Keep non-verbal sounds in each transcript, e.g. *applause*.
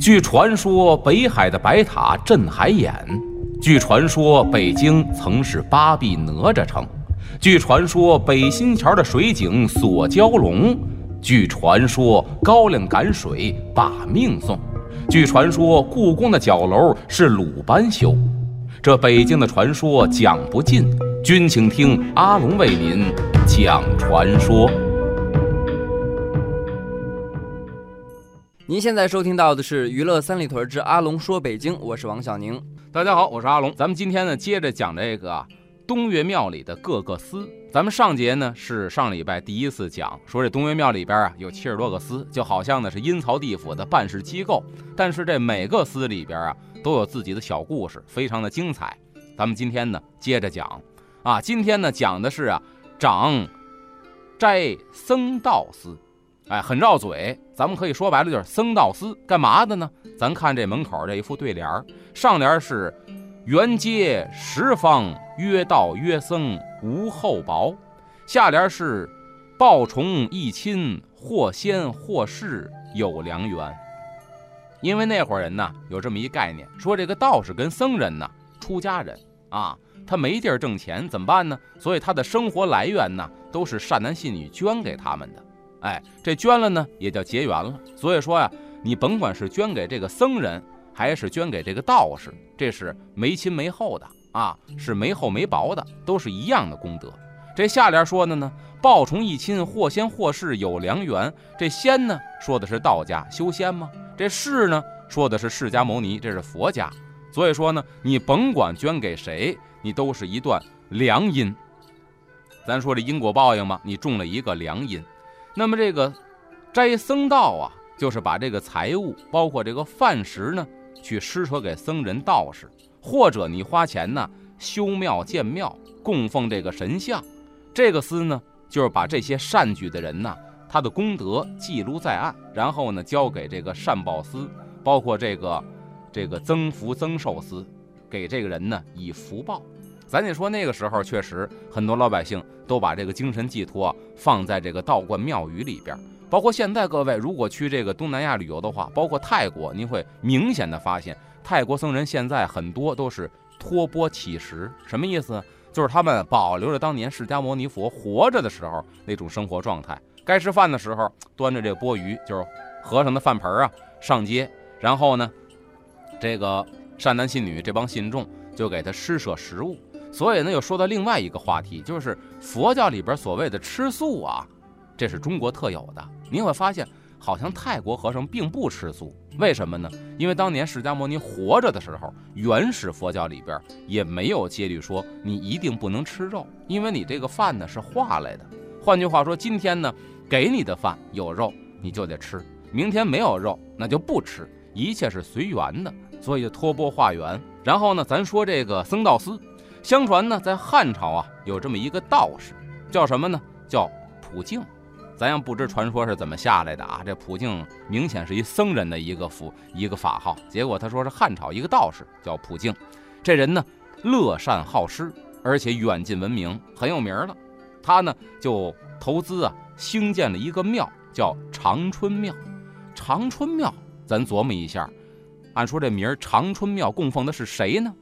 据传说，北海的白塔镇海眼；据传说，北京曾是八臂哪吒城；据传说，北新桥的水井锁蛟龙；据传说，高粱赶水把命送；据传说，故宫的角楼是鲁班修。这北京的传说讲不尽，君请听阿龙为您讲传说。您现在收听到的是《娱乐三里屯之阿龙说北京》，我是王小宁。大家好，我是阿龙。咱们今天呢，接着讲这个东岳庙里的各个司。咱们上节呢是上礼拜第一次讲，说这东岳庙里边啊有七十多个司，就好像呢是阴曹地府的办事机构。但是这每个司里边啊都有自己的小故事，非常的精彩。咱们今天呢接着讲，啊，今天呢讲的是啊掌斋僧道司。哎，很绕嘴，咱们可以说白了就是僧道司干嘛的呢？咱看这门口这一副对联儿，上联是“圆街十方曰道曰僧无厚薄”，下联是“报重义亲或仙或士有良缘”。因为那会儿人呢有这么一概念，说这个道士跟僧人呢，出家人啊，他没地儿挣钱怎么办呢？所以他的生活来源呢都是善男信女捐给他们的。哎，这捐了呢，也叫结缘了。所以说呀，你甭管是捐给这个僧人，还是捐给这个道士，这是没亲没厚的啊，是没厚没薄的，都是一样的功德。这下联说的呢，报重一亲，或仙或士有良缘。这仙呢，说的是道家修仙吗？这士呢，说的是释迦牟尼，这是佛家。所以说呢，你甭管捐给谁，你都是一段良因。咱说这因果报应嘛，你种了一个良因。那么这个斋僧道啊，就是把这个财物，包括这个饭食呢，去施舍给僧人道士，或者你花钱呢修庙建庙，供奉这个神像。这个司呢，就是把这些善举的人呢，他的功德记录在案，然后呢交给这个善报司，包括这个这个增福增寿司，给这个人呢以福报。咱得说，那个时候确实很多老百姓都把这个精神寄托放在这个道观庙宇里边。包括现在各位如果去这个东南亚旅游的话，包括泰国，您会明显的发现，泰国僧人现在很多都是托钵乞食。什么意思？就是他们保留着当年释迦牟尼佛活着的时候那种生活状态。该吃饭的时候，端着这个钵盂，就是和尚的饭盆啊，上街，然后呢，这个善男信女这帮信众就给他施舍食物。所以呢，又说到另外一个话题，就是佛教里边所谓的吃素啊，这是中国特有的。您会发现，好像泰国和尚并不吃素，为什么呢？因为当年释迦牟尼活着的时候，原始佛教里边也没有戒律说你一定不能吃肉，因为你这个饭呢是化来的。换句话说，今天呢给你的饭有肉，你就得吃；明天没有肉，那就不吃。一切是随缘的，所以托钵化缘。然后呢，咱说这个僧道司。相传呢，在汉朝啊，有这么一个道士，叫什么呢？叫普净。咱也不知传说是怎么下来的啊。这普净明显是一僧人的一个符一个法号。结果他说是汉朝一个道士叫普净，这人呢乐善好施，而且远近闻名，很有名了。他呢就投资啊兴建了一个庙，叫长春庙。长春庙，咱琢磨一下，按说这名儿长春庙供奉的是谁呢？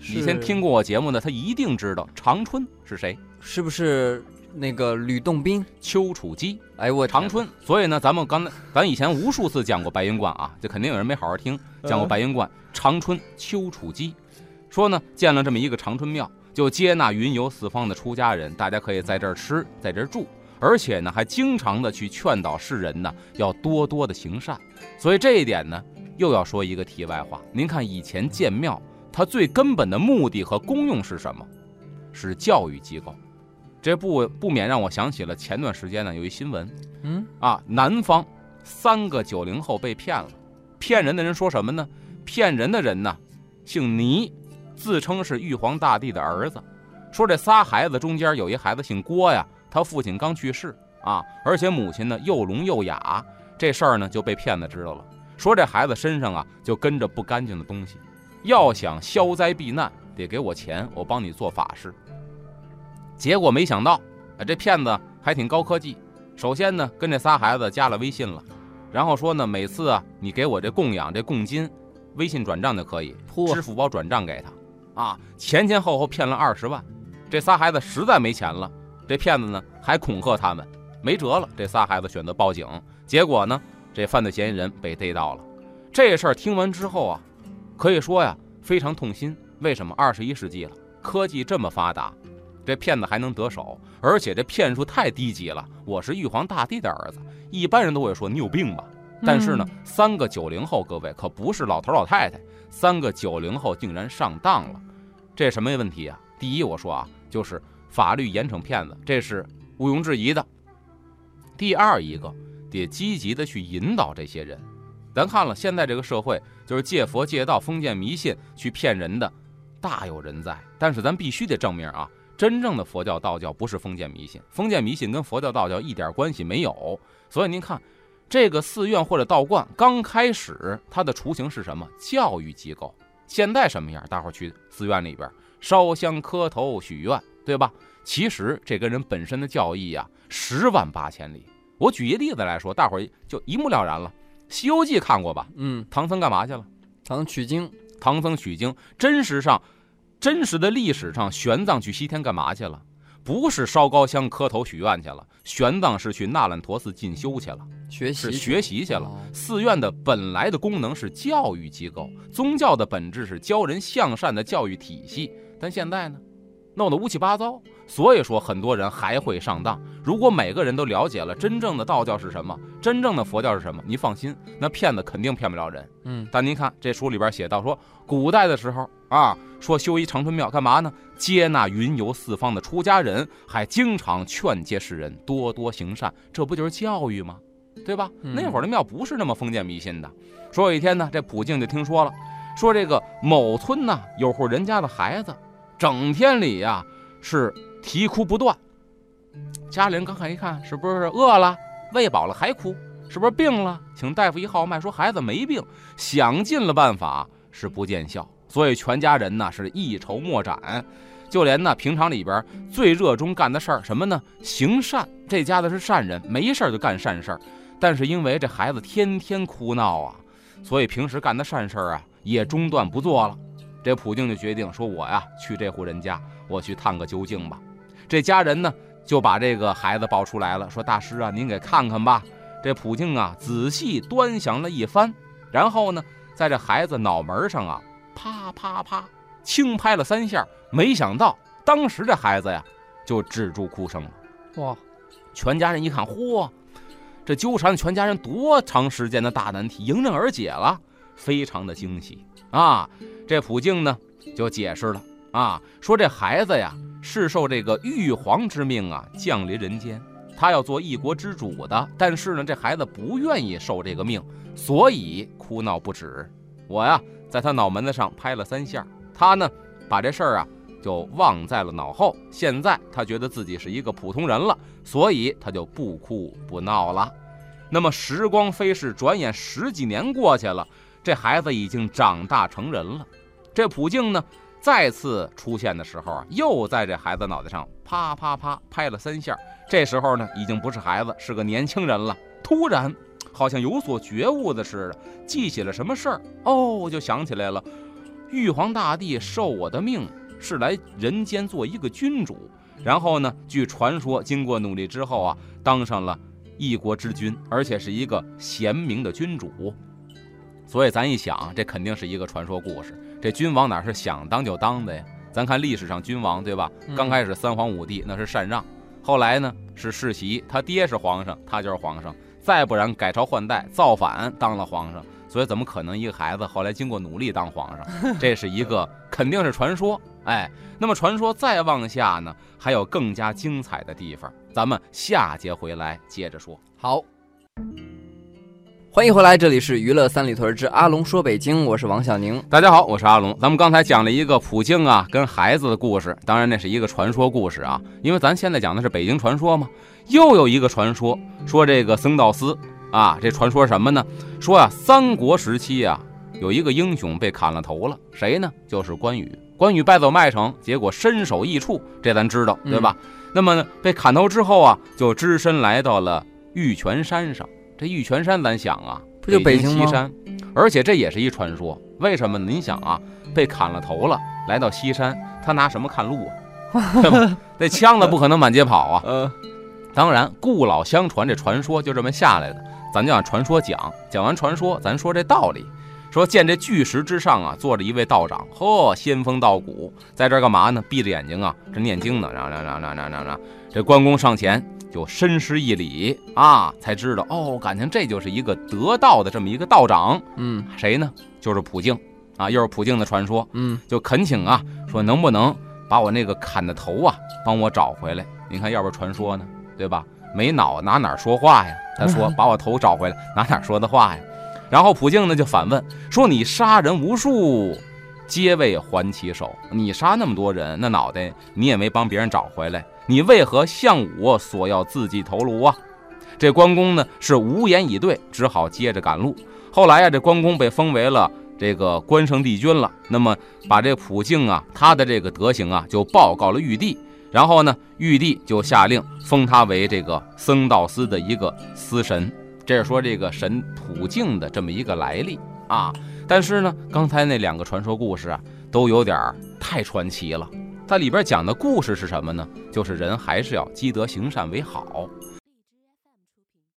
以前听过我节目的，他一定知道长春是谁，是不是那个吕洞宾、丘处机？哎，我长春。所以呢，咱们刚才 *laughs* 咱以前无数次讲过白云观啊，就肯定有人没好好听。讲过白云观，长春丘处机，说呢建了这么一个长春庙，就接纳云游四方的出家人，大家可以在这儿吃，在这儿住，而且呢还经常的去劝导世人呢要多多的行善。所以这一点呢，又要说一个题外话。您看以前建庙。它最根本的目的和功用是什么？是教育机构。这不不免让我想起了前段时间呢，有一新闻，嗯啊，南方三个九零后被骗了。骗人的人说什么呢？骗人的人呢，姓倪，自称是玉皇大帝的儿子。说这仨孩子中间有一孩子姓郭呀，他父亲刚去世啊，而且母亲呢又聋又哑。这事儿呢就被骗子知道了，说这孩子身上啊就跟着不干净的东西，要想消灾避难，得给我钱，我帮你做法事。结果没想到，啊，这骗子还挺高科技。首先呢，跟这仨孩子加了微信了，然后说呢，每次啊，你给我这供养这供金，微信转账就可以，支付宝转账给他，啊，前前后后骗了二十万。这仨孩子实在没钱了，这骗子呢还恐吓他们，没辙了，这仨孩子选择报警。结果呢，这犯罪嫌疑人被逮到了。这事儿听完之后啊，可以说呀非常痛心。为什么？二十一世纪了，科技这么发达。这骗子还能得手，而且这骗术太低级了。我是玉皇大帝的儿子，一般人都会说你有病吧。但是呢，三个九零后，各位可不是老头老太太，三个九零后竟然上当了，这什么问题啊？第一，我说啊，就是法律严惩骗子，这是毋庸置疑的。第二一个，得积极的去引导这些人。咱看了现在这个社会，就是借佛借道、封建迷信去骗人的，大有人在。但是咱必须得证明啊。真正的佛教、道教不是封建迷信，封建迷信跟佛教、道教一点关系没有。所以您看，这个寺院或者道观刚开始它的雏形是什么？教育机构。现在什么样？大伙儿去寺院里边烧香磕头许愿，对吧？其实这跟人本身的教义呀，十万八千里。我举一例子来说，大伙儿就一目了然了。《西游记》看过吧？嗯，唐僧干嘛去了？唐僧取经。唐僧取经，真实上。真实的历史上，玄奘去西天干嘛去了？不是烧高香磕头许愿去了，玄奘是去那烂陀寺进修去了，学习是学习去了。寺院的本来的功能是教育机构，宗教的本质是教人向善的教育体系，但现在呢？弄得乌七八糟，所以说很多人还会上当。如果每个人都了解了真正的道教是什么，真正的佛教是什么，您放心，那骗子肯定骗不了人。嗯，但您看这书里边写到说，古代的时候啊，说修一长春庙干嘛呢？接纳云游四方的出家人，还经常劝诫世人多多行善，这不就是教育吗？对吧？那会儿的庙不是那么封建迷信的。说有一天呢，这普净就听说了，说这个某村呢有户人家的孩子。整天里呀是啼哭不断，家里人刚看一看，是不是饿了、喂饱了还哭？是不是病了？请大夫一号脉，说孩子没病，想尽了办法是不见效，所以全家人呢是一筹莫展，就连呢平常里边最热衷干的事儿什么呢？行善，这家子是善人，没事就干善事儿，但是因为这孩子天天哭闹啊，所以平时干的善事儿啊也中断不做了。这普净就决定说：“我呀，去这户人家，我去探个究竟吧。”这家人呢，就把这个孩子抱出来了，说：“大师啊，您给看看吧。”这普净啊，仔细端详了一番，然后呢，在这孩子脑门上啊，啪啪啪，轻拍了三下。没想到，当时这孩子呀，就止住哭声了。哇！全家人一看，嚯，这纠缠全家人多长时间的大难题迎刃而解了，非常的惊喜啊！这普净呢就解释了啊，说这孩子呀是受这个玉皇之命啊降临人间，他要做一国之主的。但是呢，这孩子不愿意受这个命，所以哭闹不止。我呀在他脑门子上拍了三下，他呢把这事儿啊就忘在了脑后。现在他觉得自己是一个普通人了，所以他就不哭不闹了。那么时光飞逝，转眼十几年过去了，这孩子已经长大成人了。这普净呢，再次出现的时候啊，又在这孩子脑袋上啪啪啪拍了三下。这时候呢，已经不是孩子，是个年轻人了。突然，好像有所觉悟的似的，记起了什么事儿哦，就想起来了。玉皇大帝受我的命，是来人间做一个君主。然后呢，据传说，经过努力之后啊，当上了一国之君，而且是一个贤明的君主。所以咱一想，这肯定是一个传说故事。这君王哪是想当就当的呀？咱看历史上君王，对吧？刚开始三皇五帝那是禅让，后来呢是世袭，他爹是皇上，他就是皇上。再不然改朝换代造反当了皇上。所以怎么可能一个孩子后来经过努力当皇上？*laughs* 这是一个肯定是传说。哎，那么传说再往下呢，还有更加精彩的地方，咱们下节回来接着说。好。欢迎回来，这里是娱乐三里屯之阿龙说北京，我是王小宁。大家好，我是阿龙。咱们刚才讲了一个普京啊跟孩子的故事，当然那是一个传说故事啊，因为咱现在讲的是北京传说嘛。又有一个传说，说这个僧道司啊，这传说什么呢？说啊，三国时期啊，有一个英雄被砍了头了，谁呢？就是关羽。关羽败走麦城，结果身首异处，这咱知道对吧？那么呢，被砍头之后啊，就只身来到了玉泉山上。这玉泉山，咱想啊，不就北京西山，而且这也是一传说。为什么？您想啊，被砍了头了，来到西山，他拿什么看路啊？*laughs* 那枪子不可能满街跑啊。呃，当然，故老相传，这传说就这么下来的。咱就按传说讲，讲完传说，咱说这道理。说见这巨石之上啊，坐着一位道长，呵，仙风道骨，在这干嘛呢？闭着眼睛啊，这念经呢。然后，然后，然后，然后，这关公上前。就深施一礼啊，才知道哦，感情这就是一个得道的这么一个道长。嗯，谁呢？就是普净啊，又是普净的传说。嗯，就恳请啊，说能不能把我那个砍的头啊，帮我找回来？您看，要不传说呢，对吧？没脑拿哪说话呀？他说 *laughs* 把我头找回来，拿哪说的话呀？然后普净呢就反问说：“你杀人无数，皆为还其手。你杀那么多人，那脑袋你也没帮别人找回来。”你为何向我索要自己头颅啊？这关公呢是无言以对，只好接着赶路。后来啊，这关公被封为了这个关圣帝君了。那么把这普净啊，他的这个德行啊，就报告了玉帝。然后呢，玉帝就下令封他为这个僧道司的一个司神。这是说这个神普净的这么一个来历啊。但是呢，刚才那两个传说故事啊，都有点太传奇了。它里边讲的故事是什么呢？就是人还是要积德行善为好。